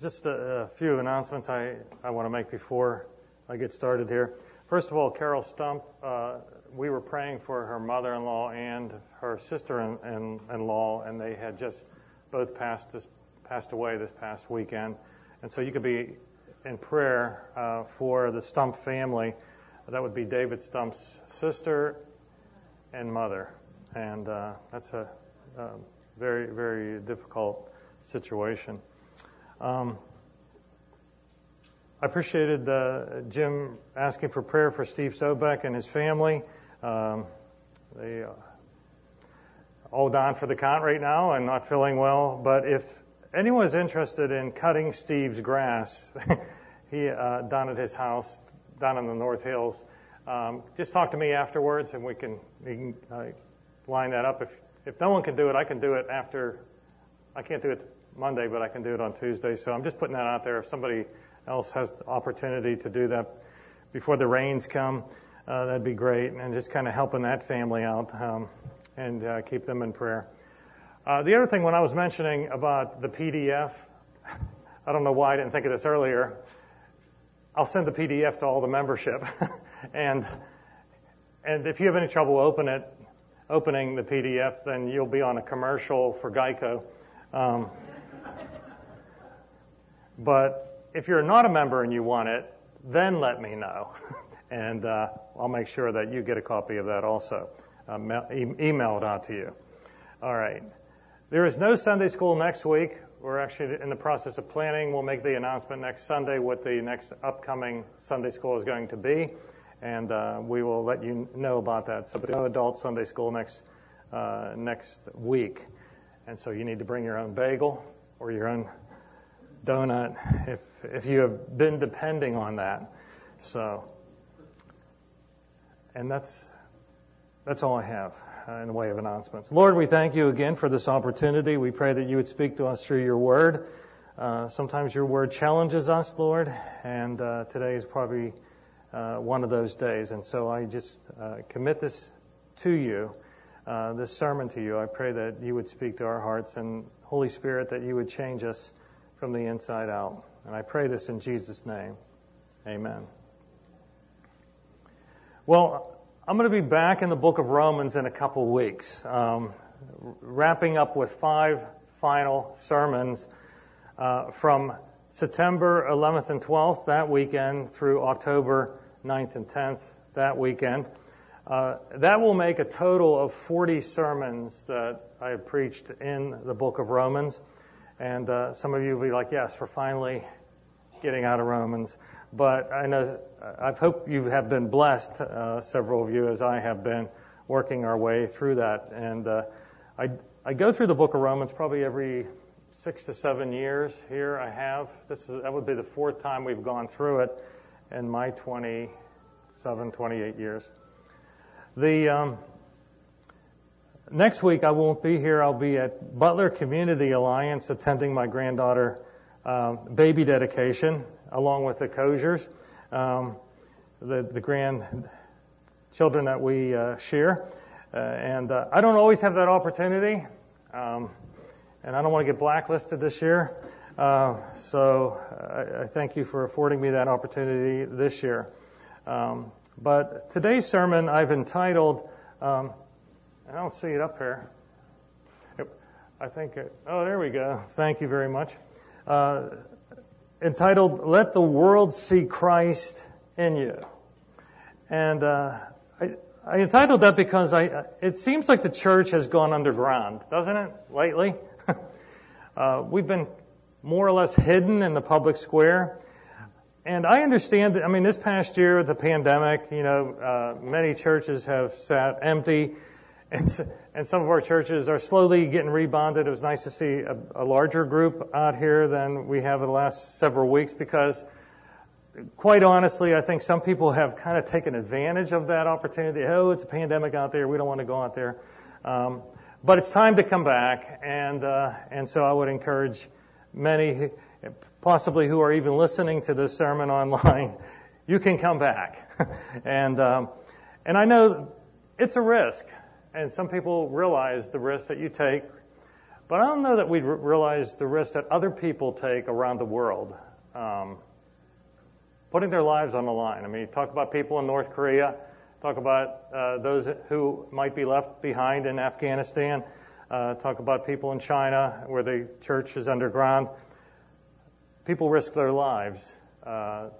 just a, a few announcements I, I want to make before I get started here. First of all, Carol Stump, uh, we were praying for her mother-in-law and her sister-in-law, and they had just both passed this, passed away this past weekend. And so you could be in prayer uh, for the Stump family. That would be David Stump's sister and mother, and uh, that's a, a very very difficult situation. Um, I appreciated uh, Jim asking for prayer for Steve Sobek and his family. Um, they uh, all down for the count right now and not feeling well. But if anyone is interested in cutting Steve's grass, he uh, down at his house down in the North Hills, um, just talk to me afterwards and we can, we can uh, line that up. If if no one can do it, I can do it after. I can't do it Monday, but I can do it on Tuesday. So I'm just putting that out there. If somebody else has the opportunity to do that before the rains come, uh, that'd be great. And just kind of helping that family out um, and uh, keep them in prayer. Uh, the other thing, when I was mentioning about the PDF, I don't know why I didn't think of this earlier. I'll send the PDF to all the membership, and and if you have any trouble open it, opening the PDF, then you'll be on a commercial for Geico. Um, but if you're not a member and you want it, then let me know, and uh, I'll make sure that you get a copy of that also, uh, e- email it out to you. All right. There is no Sunday school next week. We're actually in the process of planning. We'll make the announcement next Sunday what the next upcoming Sunday school is going to be, and uh, we will let you know about that. So, no adult Sunday school next uh, next week, and so you need to bring your own bagel or your own donut if if you have been depending on that. So, and that's that's all I have uh, in the way of announcements. Lord, we thank you again for this opportunity. We pray that you would speak to us through your word. Uh, sometimes your word challenges us, Lord, and uh, today is probably uh, one of those days. And so I just uh, commit this to you, uh, this sermon to you. I pray that you would speak to our hearts, and Holy Spirit, that you would change us from the inside out. And I pray this in Jesus' name. Amen. Well, I'm going to be back in the book of Romans in a couple weeks, um, wrapping up with five final sermons uh, from September 11th and 12th that weekend through October 9th and 10th that weekend. Uh, that will make a total of 40 sermons that I have preached in the book of Romans. And uh, some of you will be like, yes, we're finally getting out of Romans. But I know, I hope you have been blessed, uh, several of you, as I have been, working our way through that. And uh, I, I go through the book of Romans probably every six to seven years here. I have. This is, that would be the fourth time we've gone through it in my 27, 28 years. The um, next week I won't be here. I'll be at Butler Community Alliance attending my granddaughter uh, baby dedication along with the Koziers, um, the, the grandchildren that we uh, share. Uh, and uh, I don't always have that opportunity, um, and I don't want to get blacklisted this year. Uh, so I, I, thank you for affording me that opportunity this year. Um, but today's sermon I've entitled, um, I don't see it up here. I think, it, oh, there we go. Thank you very much. Uh, entitled "Let the World See Christ in You," and uh, I, I, entitled that because I, it seems like the church has gone underground, doesn't it, lately? uh, we've been more or less hidden in the public square. And I understand that, I mean, this past year, the pandemic, you know, uh, many churches have sat empty and, and some of our churches are slowly getting rebonded. It was nice to see a, a larger group out here than we have in the last several weeks because, quite honestly, I think some people have kind of taken advantage of that opportunity. Oh, it's a pandemic out there. We don't want to go out there. Um, but it's time to come back, and uh, and so I would encourage many, possibly who are even listening to this sermon online, you can come back, and um, and I know it's a risk and some people realize the risk that you take. But I don't know that we realize the risk that other people take around the world, um, putting their lives on the line. I mean, talk about people in North Korea, talk about uh, those who might be left behind in Afghanistan, uh, talk about people in China where the church is underground. People risk their lives uh,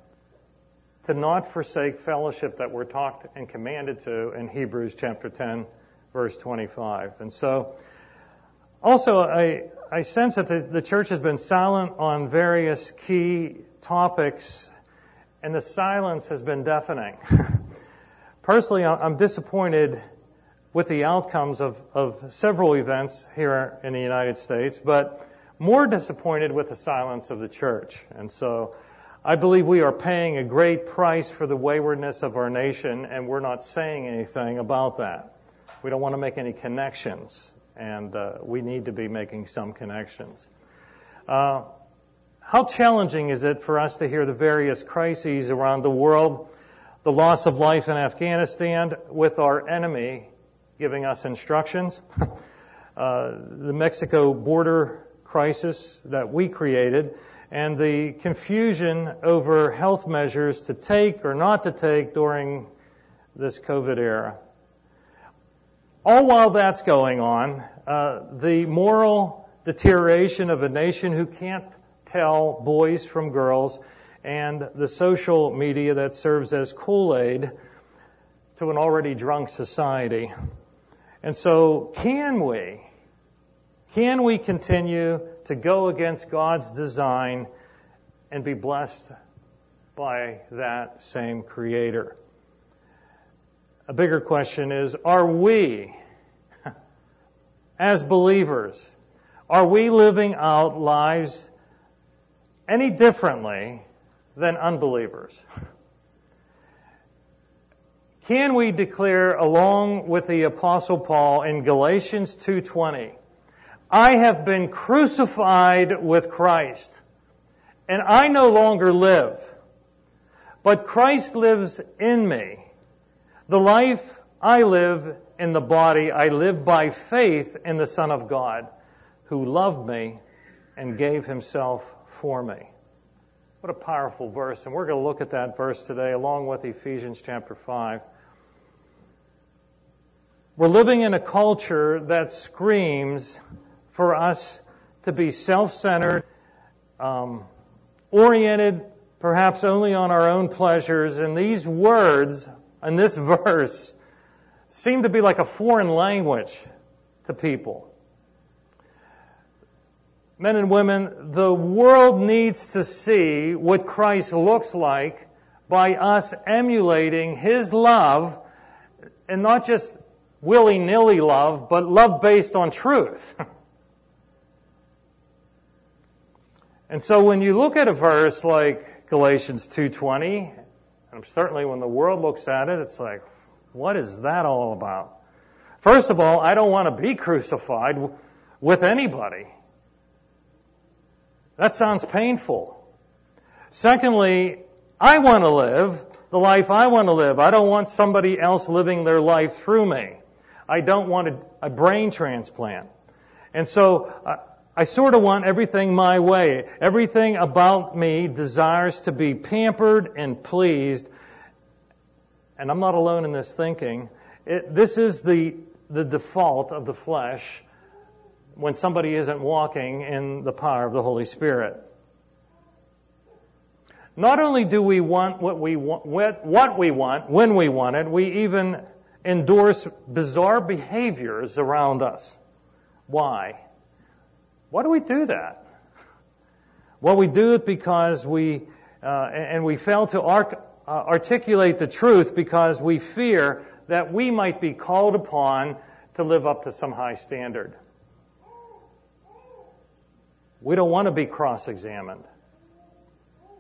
to not forsake fellowship that we're taught and commanded to in Hebrews chapter 10, verse 25. And so, also, I, I sense that the, the church has been silent on various key topics, and the silence has been deafening. Personally, I'm disappointed with the outcomes of, of several events here in the United States, but more disappointed with the silence of the church. And so, I believe we are paying a great price for the waywardness of our nation, and we're not saying anything about that. We don't want to make any connections and uh, we need to be making some connections. Uh, how challenging is it for us to hear the various crises around the world, the loss of life in Afghanistan, with our enemy giving us instructions, uh, the Mexico border crisis that we created, and the confusion over health measures to take or not to take during this COVID era. All while that's going on, uh, the moral deterioration of a nation who can't tell boys from girls and the social media that serves as Kool-Aid to an already drunk society. And so can we, can we continue to go against God's design and be blessed by that same creator? A bigger question is, are we, as believers, are we living out lives any differently than unbelievers? Can we declare along with the apostle Paul in Galatians 2:20, I have been crucified with Christ, and I no longer live, but Christ lives in me. The life I live in the body, I live by faith in the Son of God, who loved me and gave himself for me. What a powerful verse. And we're going to look at that verse today along with Ephesians chapter 5. We're living in a culture that screams for us to be self-centered, um, oriented perhaps only on our own pleasures. And these words and this verse seemed to be like a foreign language to people. Men and women, the world needs to see what Christ looks like by us emulating His love and not just willy-nilly love, but love based on truth. and so when you look at a verse like Galatians 2.20, and certainly when the world looks at it, it's like, what is that all about? First of all, I don't want to be crucified with anybody. That sounds painful. Secondly, I want to live the life I want to live. I don't want somebody else living their life through me. I don't want a, a brain transplant. And so uh, I sort of want everything my way. Everything about me desires to be pampered and pleased. And I'm not alone in this thinking. It, this is the, the default of the flesh when somebody isn't walking in the power of the Holy Spirit. Not only do we want what we want, what we want when we want it, we even endorse bizarre behaviors around us. Why? Why do we do that? Well, we do it because we, uh, and we fail to arc, uh, articulate the truth because we fear that we might be called upon to live up to some high standard. We don't want to be cross-examined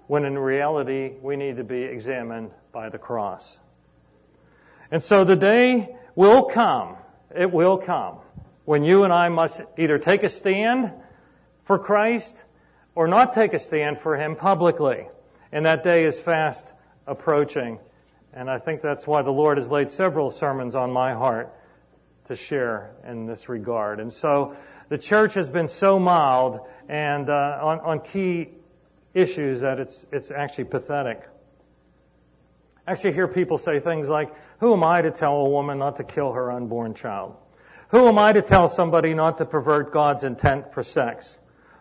when in reality we need to be examined by the cross. And so the day will come, it will come, when you and I must either take a stand for Christ or not take a stand for Him publicly. And that day is fast approaching. And I think that's why the Lord has laid several sermons on my heart to share in this regard. And so the church has been so mild and uh, on, on key issues that it's, it's actually pathetic. I actually hear people say things like, who am I to tell a woman not to kill her unborn child? Who am I to tell somebody not to pervert God's intent for sex?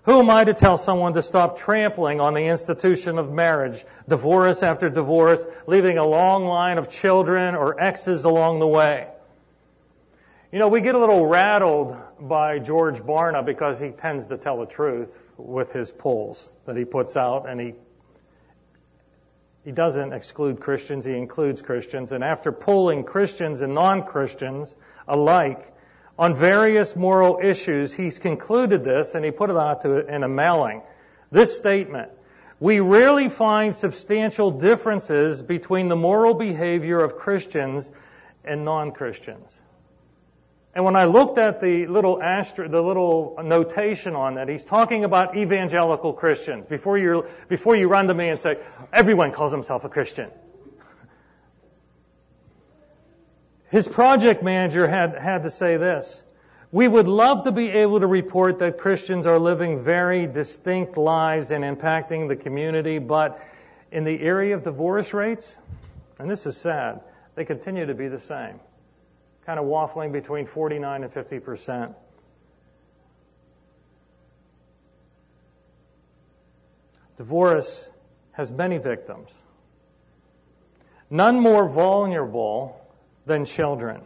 Who am I to tell someone to stop trampling on the institution of marriage, divorce after divorce, leaving a long line of children or exes along the way? You know, we get a little rattled by George Barna because he tends to tell the truth with his polls that he puts out and he he doesn't exclude Christians, he includes Christians. And after polling Christians and non-Christians alike on various moral issues, he's concluded this and he put it out to in a mailing. This statement, we rarely find substantial differences between the moral behavior of Christians and non-Christians. And when I looked at the little asterisk, the little notation on that, he's talking about evangelical Christians. Before you before you run to me and say everyone calls himself a Christian. His project manager had, had to say this. We would love to be able to report that Christians are living very distinct lives and impacting the community, but in the area of divorce rates, and this is sad, they continue to be the same. Kind of waffling between 49 and 50 percent. Divorce has many victims. None more vulnerable than children.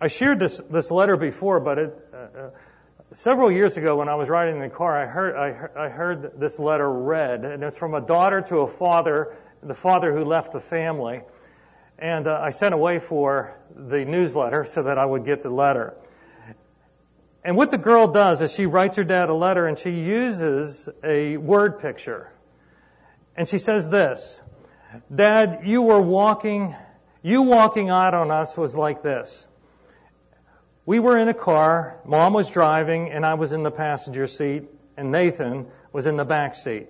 I shared this, this letter before, but it, uh, uh, several years ago when I was riding in the car, I heard, I, heard, I heard this letter read, and it's from a daughter to a father, the father who left the family. And uh, I sent away for the newsletter so that I would get the letter. And what the girl does is she writes her dad a letter and she uses a word picture. And she says this, Dad, you were walking you walking out on us was like this. We were in a car, mom was driving, and I was in the passenger seat, and Nathan was in the back seat.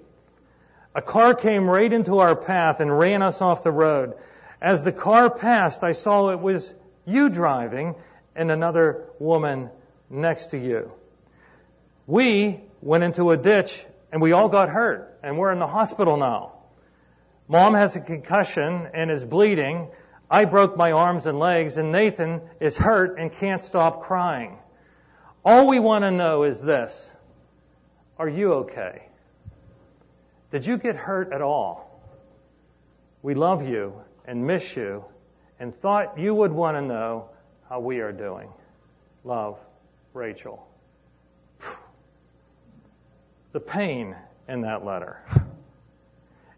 A car came right into our path and ran us off the road. As the car passed, I saw it was you driving and another woman next to you. We went into a ditch and we all got hurt and we're in the hospital now. Mom has a concussion and is bleeding I broke my arms and legs, and Nathan is hurt and can't stop crying. All we want to know is this Are you okay? Did you get hurt at all? We love you and miss you and thought you would want to know how we are doing. Love, Rachel. The pain in that letter.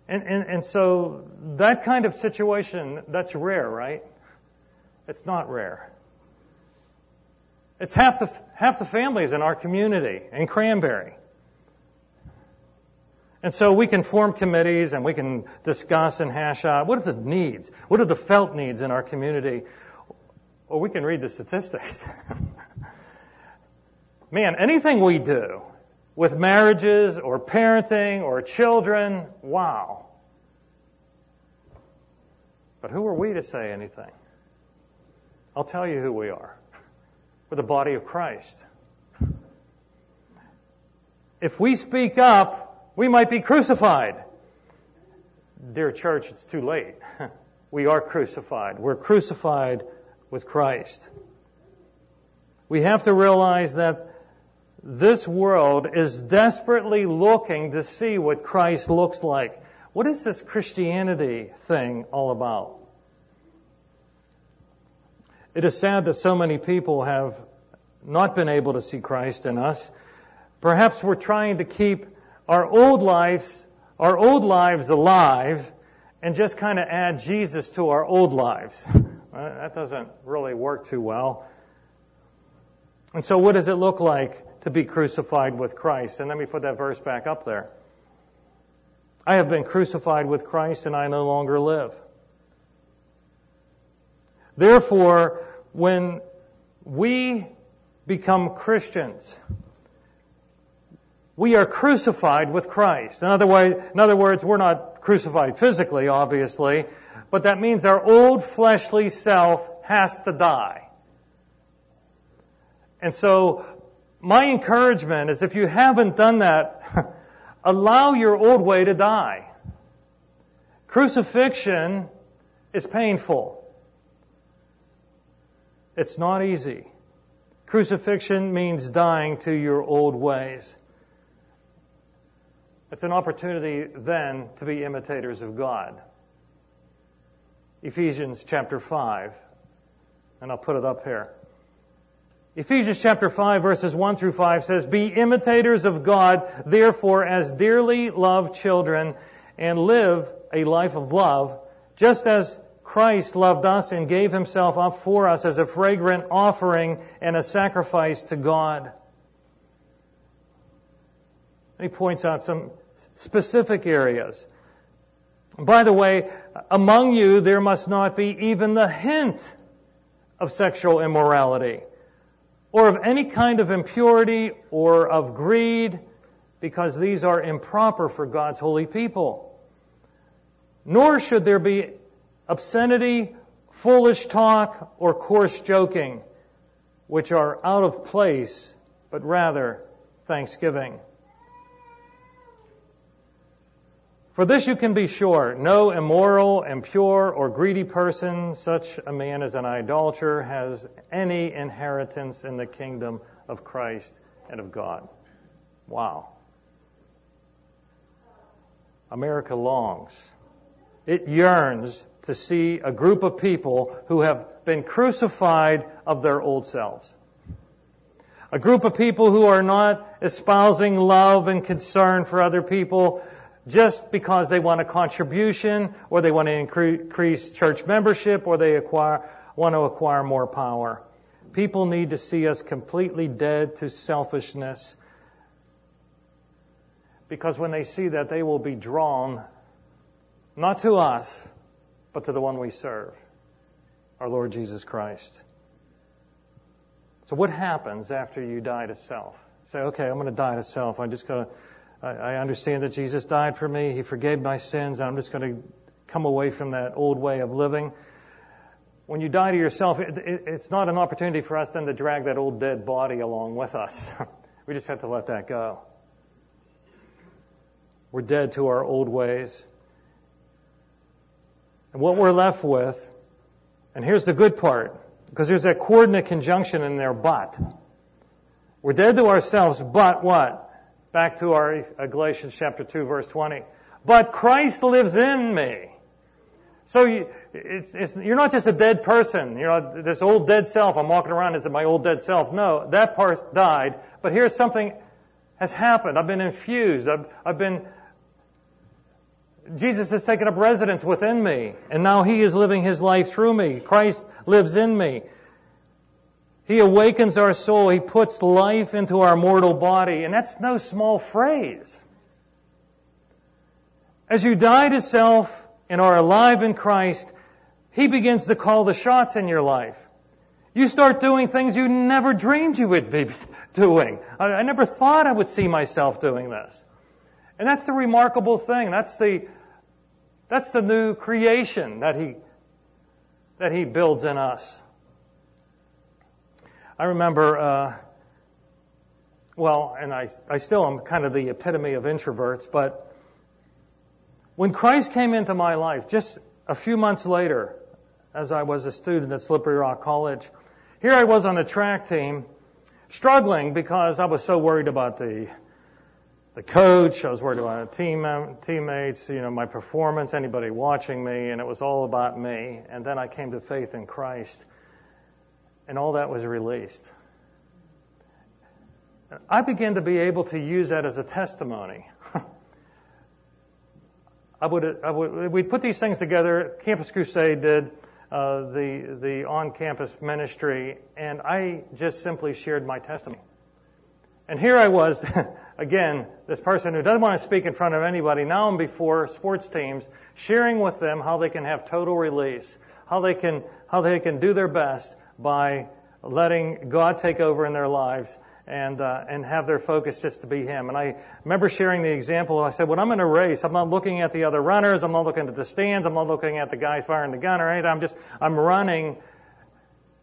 And, and, and so that kind of situation, that's rare, right? It's not rare. It's half the, half the families in our community in Cranberry. And so we can form committees and we can discuss and hash out what are the needs? What are the felt needs in our community? Or we can read the statistics. Man, anything we do with marriages or parenting or children, wow. But who are we to say anything? I'll tell you who we are. We're the body of Christ. If we speak up, we might be crucified. Dear church, it's too late. We are crucified. We're crucified with Christ. We have to realize that this world is desperately looking to see what Christ looks like. What is this Christianity thing all about? It is sad that so many people have not been able to see Christ in us. Perhaps we're trying to keep our old lives, our old lives alive and just kind of add Jesus to our old lives. that doesn't really work too well. And so what does it look like to be crucified with Christ. And let me put that verse back up there. I have been crucified with Christ and I no longer live. Therefore, when we become Christians, we are crucified with Christ. In other, way, in other words, we're not crucified physically, obviously, but that means our old fleshly self has to die. And so my encouragement is if you haven't done that, allow your old way to die. Crucifixion is painful. It's not easy. Crucifixion means dying to your old ways. It's an opportunity then to be imitators of God. Ephesians chapter 5, and I'll put it up here. Ephesians chapter 5 verses 1 through 5 says, Be imitators of God, therefore, as dearly loved children, and live a life of love, just as Christ loved us and gave himself up for us as a fragrant offering and a sacrifice to God. he points out some specific areas. By the way, among you there must not be even the hint of sexual immorality or of any kind of impurity or of greed because these are improper for God's holy people. Nor should there be obscenity, foolish talk, or coarse joking, which are out of place, but rather thanksgiving. For this you can be sure, no immoral, impure, or greedy person, such a man as an idolater, has any inheritance in the kingdom of Christ and of God. Wow. America longs. It yearns to see a group of people who have been crucified of their old selves. A group of people who are not espousing love and concern for other people just because they want a contribution or they want to increase church membership or they acquire, want to acquire more power. People need to see us completely dead to selfishness because when they see that, they will be drawn not to us, but to the one we serve, our Lord Jesus Christ. So what happens after you die to self? Say, okay, I'm going to die to self. I just got to, I understand that Jesus died for me. He forgave my sins. I'm just going to come away from that old way of living. When you die to yourself, it, it, it's not an opportunity for us then to drag that old dead body along with us. we just have to let that go. We're dead to our old ways. And what we're left with, and here's the good part, because there's that coordinate conjunction in there, but. We're dead to ourselves, but what? Back to our Galatians chapter 2 verse 20. But Christ lives in me. So you, you're not just a dead person. You know, this old dead self, I'm walking around as my old dead self. No, that part died. But here's something has happened. I've been infused. I've, I've been Jesus has taken up residence within me, and now He is living His life through me. Christ lives in me. He awakens our soul. He puts life into our mortal body, and that's no small phrase. As you die to self and are alive in Christ, He begins to call the shots in your life. You start doing things you never dreamed you would be doing. I, never thought I would see myself doing this. And that's the remarkable thing. That's the, that's the new creation that he, that he builds in us. I remember, uh, well, and I, I still am kind of the epitome of introverts, but when Christ came into my life, just a few months later, as I was a student at Slippery Rock College, here I was on the track team, struggling because I was so worried about the the coach. I was worried about the team teammates, you know, my performance, anybody watching me, and it was all about me. And then I came to faith in Christ, and all that was released. I began to be able to use that as a testimony. I would, I would, we'd put these things together. Campus Crusade did uh, the the on-campus ministry, and I just simply shared my testimony. And here I was, again, this person who doesn't want to speak in front of anybody. Now I'm before sports teams, sharing with them how they can have total release, how they can, how they can do their best by letting God take over in their lives and uh, and have their focus just to be Him. And I remember sharing the example. I said, when I'm in a race, I'm not looking at the other runners. I'm not looking at the stands. I'm not looking at the guys firing the gun or anything. I'm just I'm running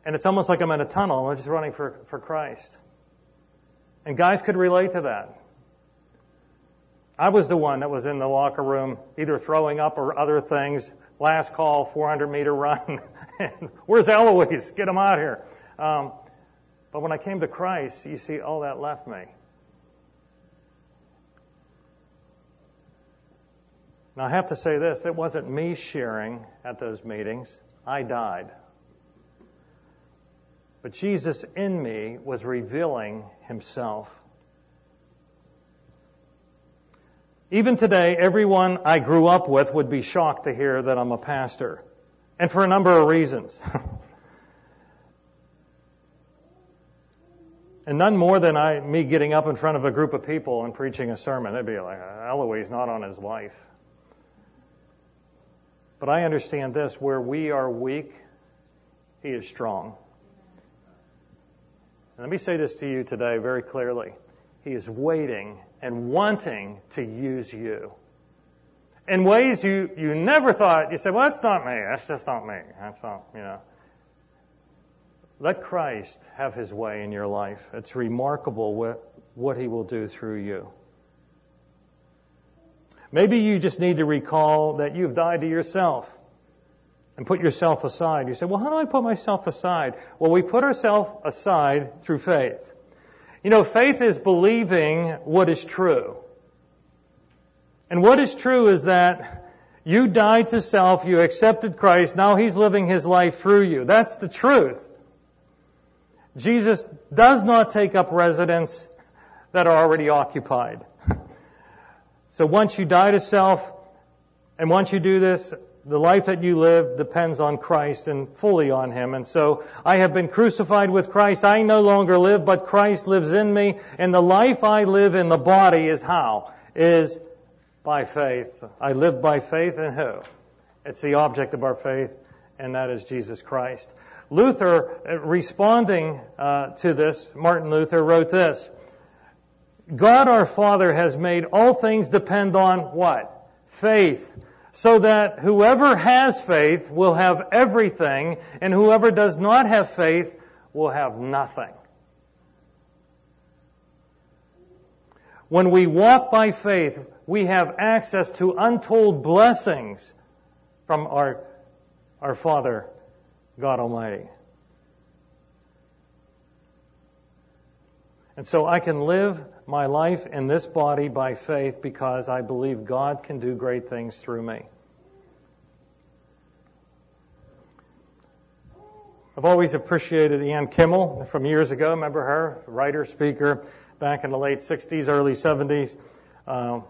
And it's almost like I'm in a tunnel I'm just running for, for Christ. And guys could relate to that. I was the one that was in the locker room, either throwing up or other things. Last call, 400 meter run. Where's Aluise? Get him out here. Um, but when I came to Christ, you see, all that left me. Now, I have to say this it wasn't me sharing at those meetings, I died. But Jesus in me was revealing himself. Even today, everyone I grew up with would be shocked to hear that I'm a pastor. And for a number of reasons. and none more than I, me getting up in front of a group of people and preaching a sermon. They'd be like, Aluise, not on his life. But I understand this where we are weak, he is strong. And let me say this to you today very clearly. He is waiting and wanting to use you. In ways you, you never thought, you said, well, that's not me. That's just not me. That's not, you know. Let Christ have his way in your life. It's remarkable what, what he will do through you. Maybe you just need to recall that you've died to yourself and put yourself aside. You say, well, how do I put myself aside? Well, we put ourselves aside through faith. You know, faith is believing what is true. And what is true is that you died to self, you accepted Christ, now He's living His life through you. That's the truth. Jesus does not take up residence that are already occupied. So once you die to self, and once you do this, the life that you live depends on Christ and fully on Him. And so I have been crucified with Christ. I no longer live, but Christ lives in me. And the life I live in the body is how? Is by faith. I live by faith in who? It's the object of our faith, and that is Jesus Christ. Luther, uh, responding uh, to this, Martin Luther wrote this. God our Father has made all things depend on what? Faith. So that whoever has faith will have everything, and whoever does not have faith will have nothing. When we walk by faith, we have access to untold blessings from our, our Father, God Almighty. And so I can live my life in this body by faith because I believe God can do great things through me. I've always appreciated Ann Kiemel from years ago. Remember her? Writer, speaker, back in the late 60s, early 70s. Uh,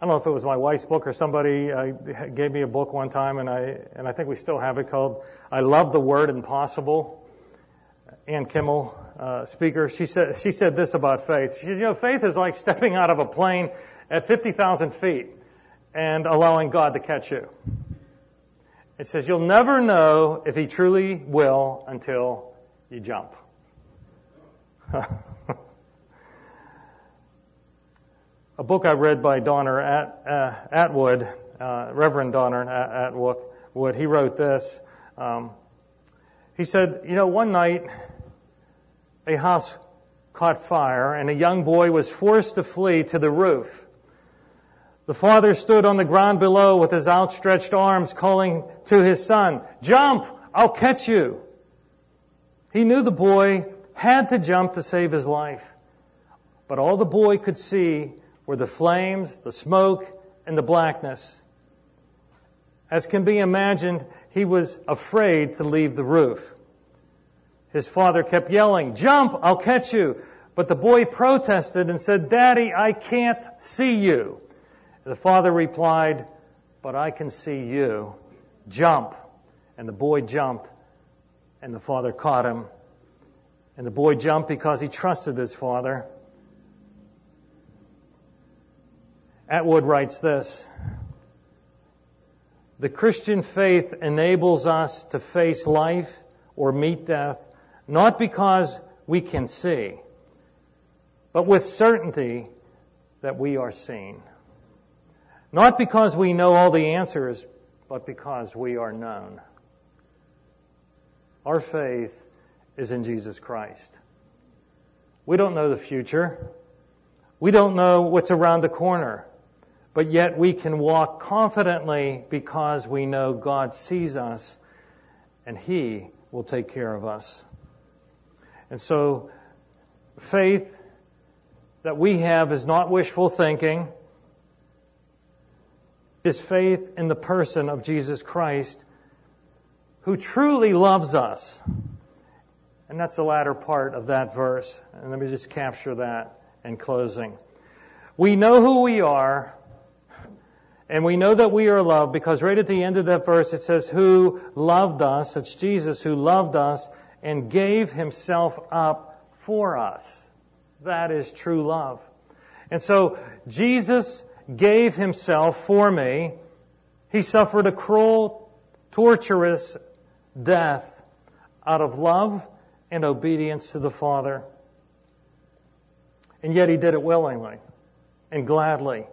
I don't know if it was my wife's book or somebody uh, gave me a book one time, and I and I think we still have it called "I Love the Word Impossible." Ann Kiemel, uh, speaker, she said, she said this about faith. She said, you know, faith is like stepping out of a plane at 50,000 feet and allowing God to catch you. It says you'll never know if He truly will until you jump. a book I read by Donner At, uh, Atwood, uh, Reverend Donner Atwood, he wrote this. Um, he said, you know, one night a house caught fire and a young boy was forced to flee to the roof. The father stood on the ground below with his outstretched arms calling to his son, jump, I'll catch you. He knew the boy had to jump to save his life. But all the boy could see were the flames, the smoke, and the blackness. As can be imagined, he was afraid to leave the roof. His father kept yelling, Jump, I'll catch you. But the boy protested and said, Daddy, I can't see you. The father replied, But I can see you. Jump. And the boy jumped, and the father caught him. And the boy jumped because he trusted his father. Atwood writes this The Christian faith enables us to face life or meet death not because we can see, but with certainty that we are seen. Not because we know all the answers, but because we are known. Our faith is in Jesus Christ. We don't know the future. We don't know what's around the corner. But yet we can walk confidently because we know God sees us and He will take care of us. And so faith that we have is not wishful thinking. Is faith in the person of Jesus Christ who truly loves us. And that's the latter part of that verse. And let me just capture that in closing. We know who we are, and we know that we are loved because right at the end of that verse it says, Who loved us? It's Jesus who loved us and gave himself up for us. That is true love. And so Jesus gave himself for me. He suffered a cruel, torturous death out of love and obedience to the Father. And yet he did it willingly and gladly.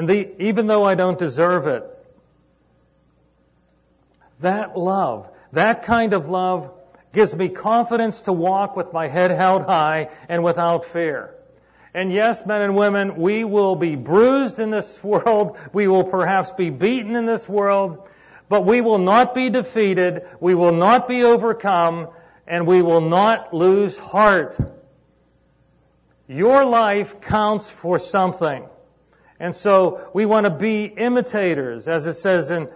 And the, even though I don't deserve it, that love, that kind of love gives me confidence to walk with my head held high and without fear. And yes, men and women, we will be bruised in this world. We will perhaps be beaten in this world, but we will not be defeated. We will not be overcome and we will not lose heart. Your life counts for something. And so we want to be imitators, as it says in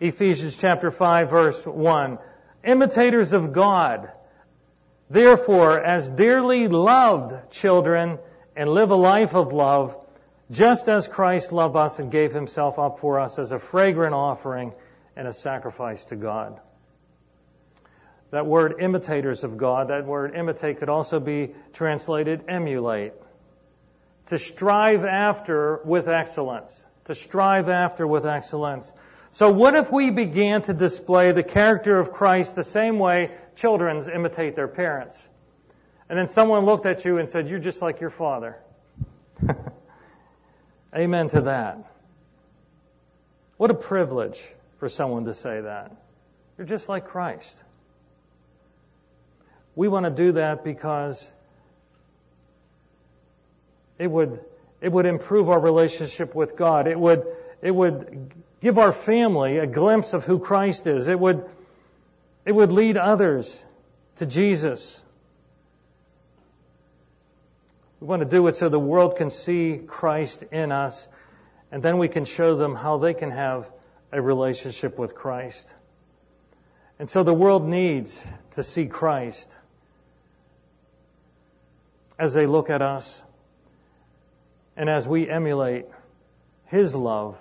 Ephesians chapter 5 verse 1 imitators of God. Therefore, as dearly loved children, and live a life of love, just as Christ loved us and gave himself up for us as a fragrant offering and a sacrifice to God. That word imitators of God, that word imitate could also be translated emulate. To strive after with excellence. To strive after with excellence. So what if we began to display the character of Christ the same way children imitate their parents? And then someone looked at you and said, You're just like your father. Amen to that. What a privilege for someone to say that. You're just like Christ. We want to do that because it would, it would improve our relationship with God. It would, it would give our family a glimpse of who Christ is. It would, it would lead others to Jesus. We want to do it so the world can see Christ in us, and then we can show them how they can have a relationship with Christ. And so the world needs to see Christ as they look at us and as we emulate His love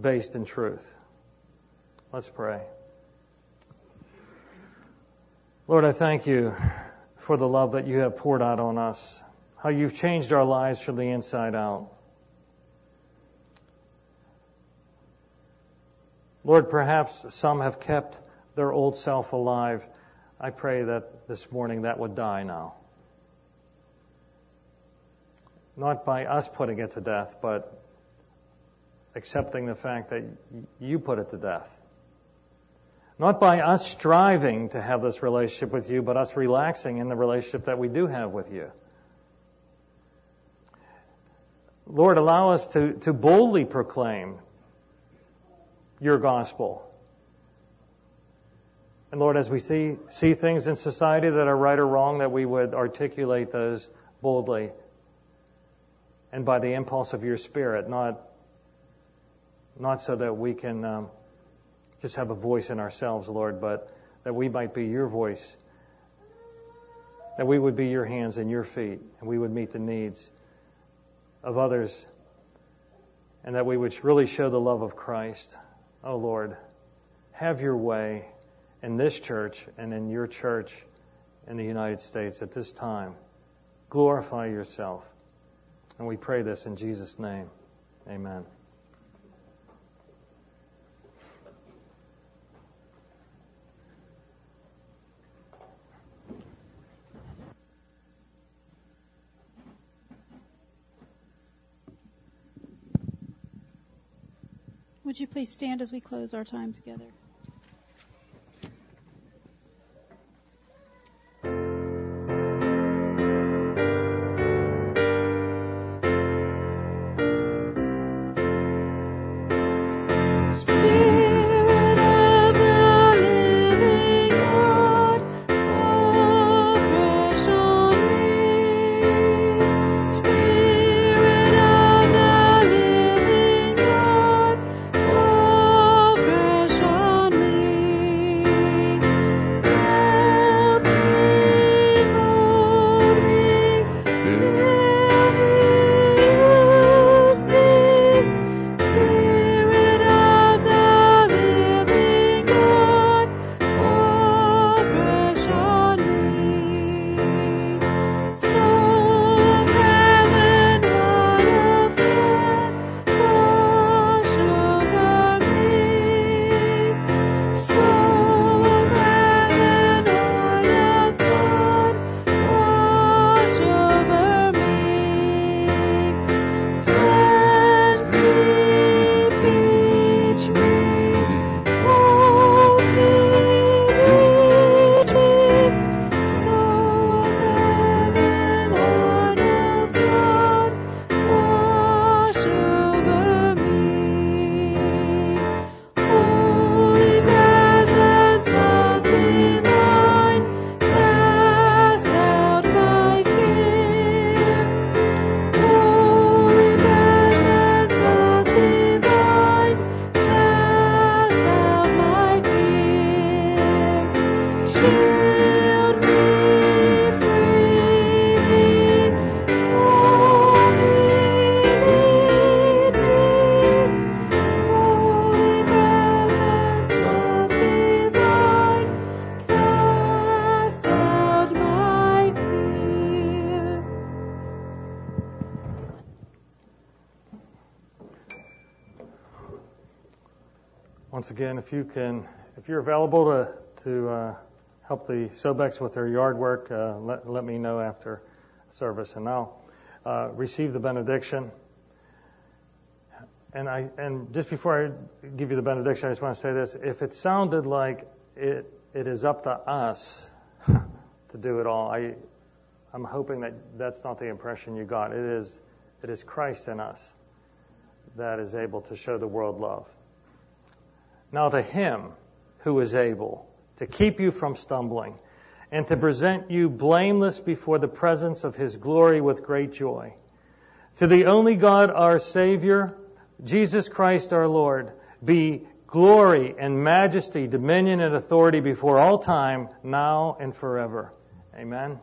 based in truth. Let's pray. Lord, I thank you for the love that you have poured out on us, how you've changed our lives from the inside out. Lord, perhaps some have kept their old self alive. I pray that this morning that would die now. Not by us putting it to death, but accepting the fact that you put it to death. Not by us striving to have this relationship with you, but us relaxing in the relationship that we do have with you. Lord, allow us to, to boldly proclaim your gospel. And Lord, as we see, see things in society that are right or wrong, that we would articulate those boldly and by the impulse of your spirit, not not so that we can um, just have a voice in ourselves, Lord, but that we might be your voice, that we would be your hands and your feet, and we would meet the needs of others, and that we would really show the love of Christ. Oh, Lord, have your way in this church and in your church in the United States at this time. Glorify yourself. And we pray this in Jesus' name. Amen. Would you please stand as we close our time together? Once again, if you can, if you're available to to uh, help the Sobeks with their yard work, uh, let let me know after service, and I'll uh, receive the benediction. And I and just before I give you the benediction, I just want to say this: if it sounded like it it is up to us to do it all, I I'm hoping that that's not the impression you got. It is it is Christ in us that is able to show the world love. Now to him who is able to keep you from stumbling and to present you blameless before the presence of his glory with great joy. To the only God our Savior, Jesus Christ our Lord, be glory and majesty, dominion and authority before all time, now and forever. Amen.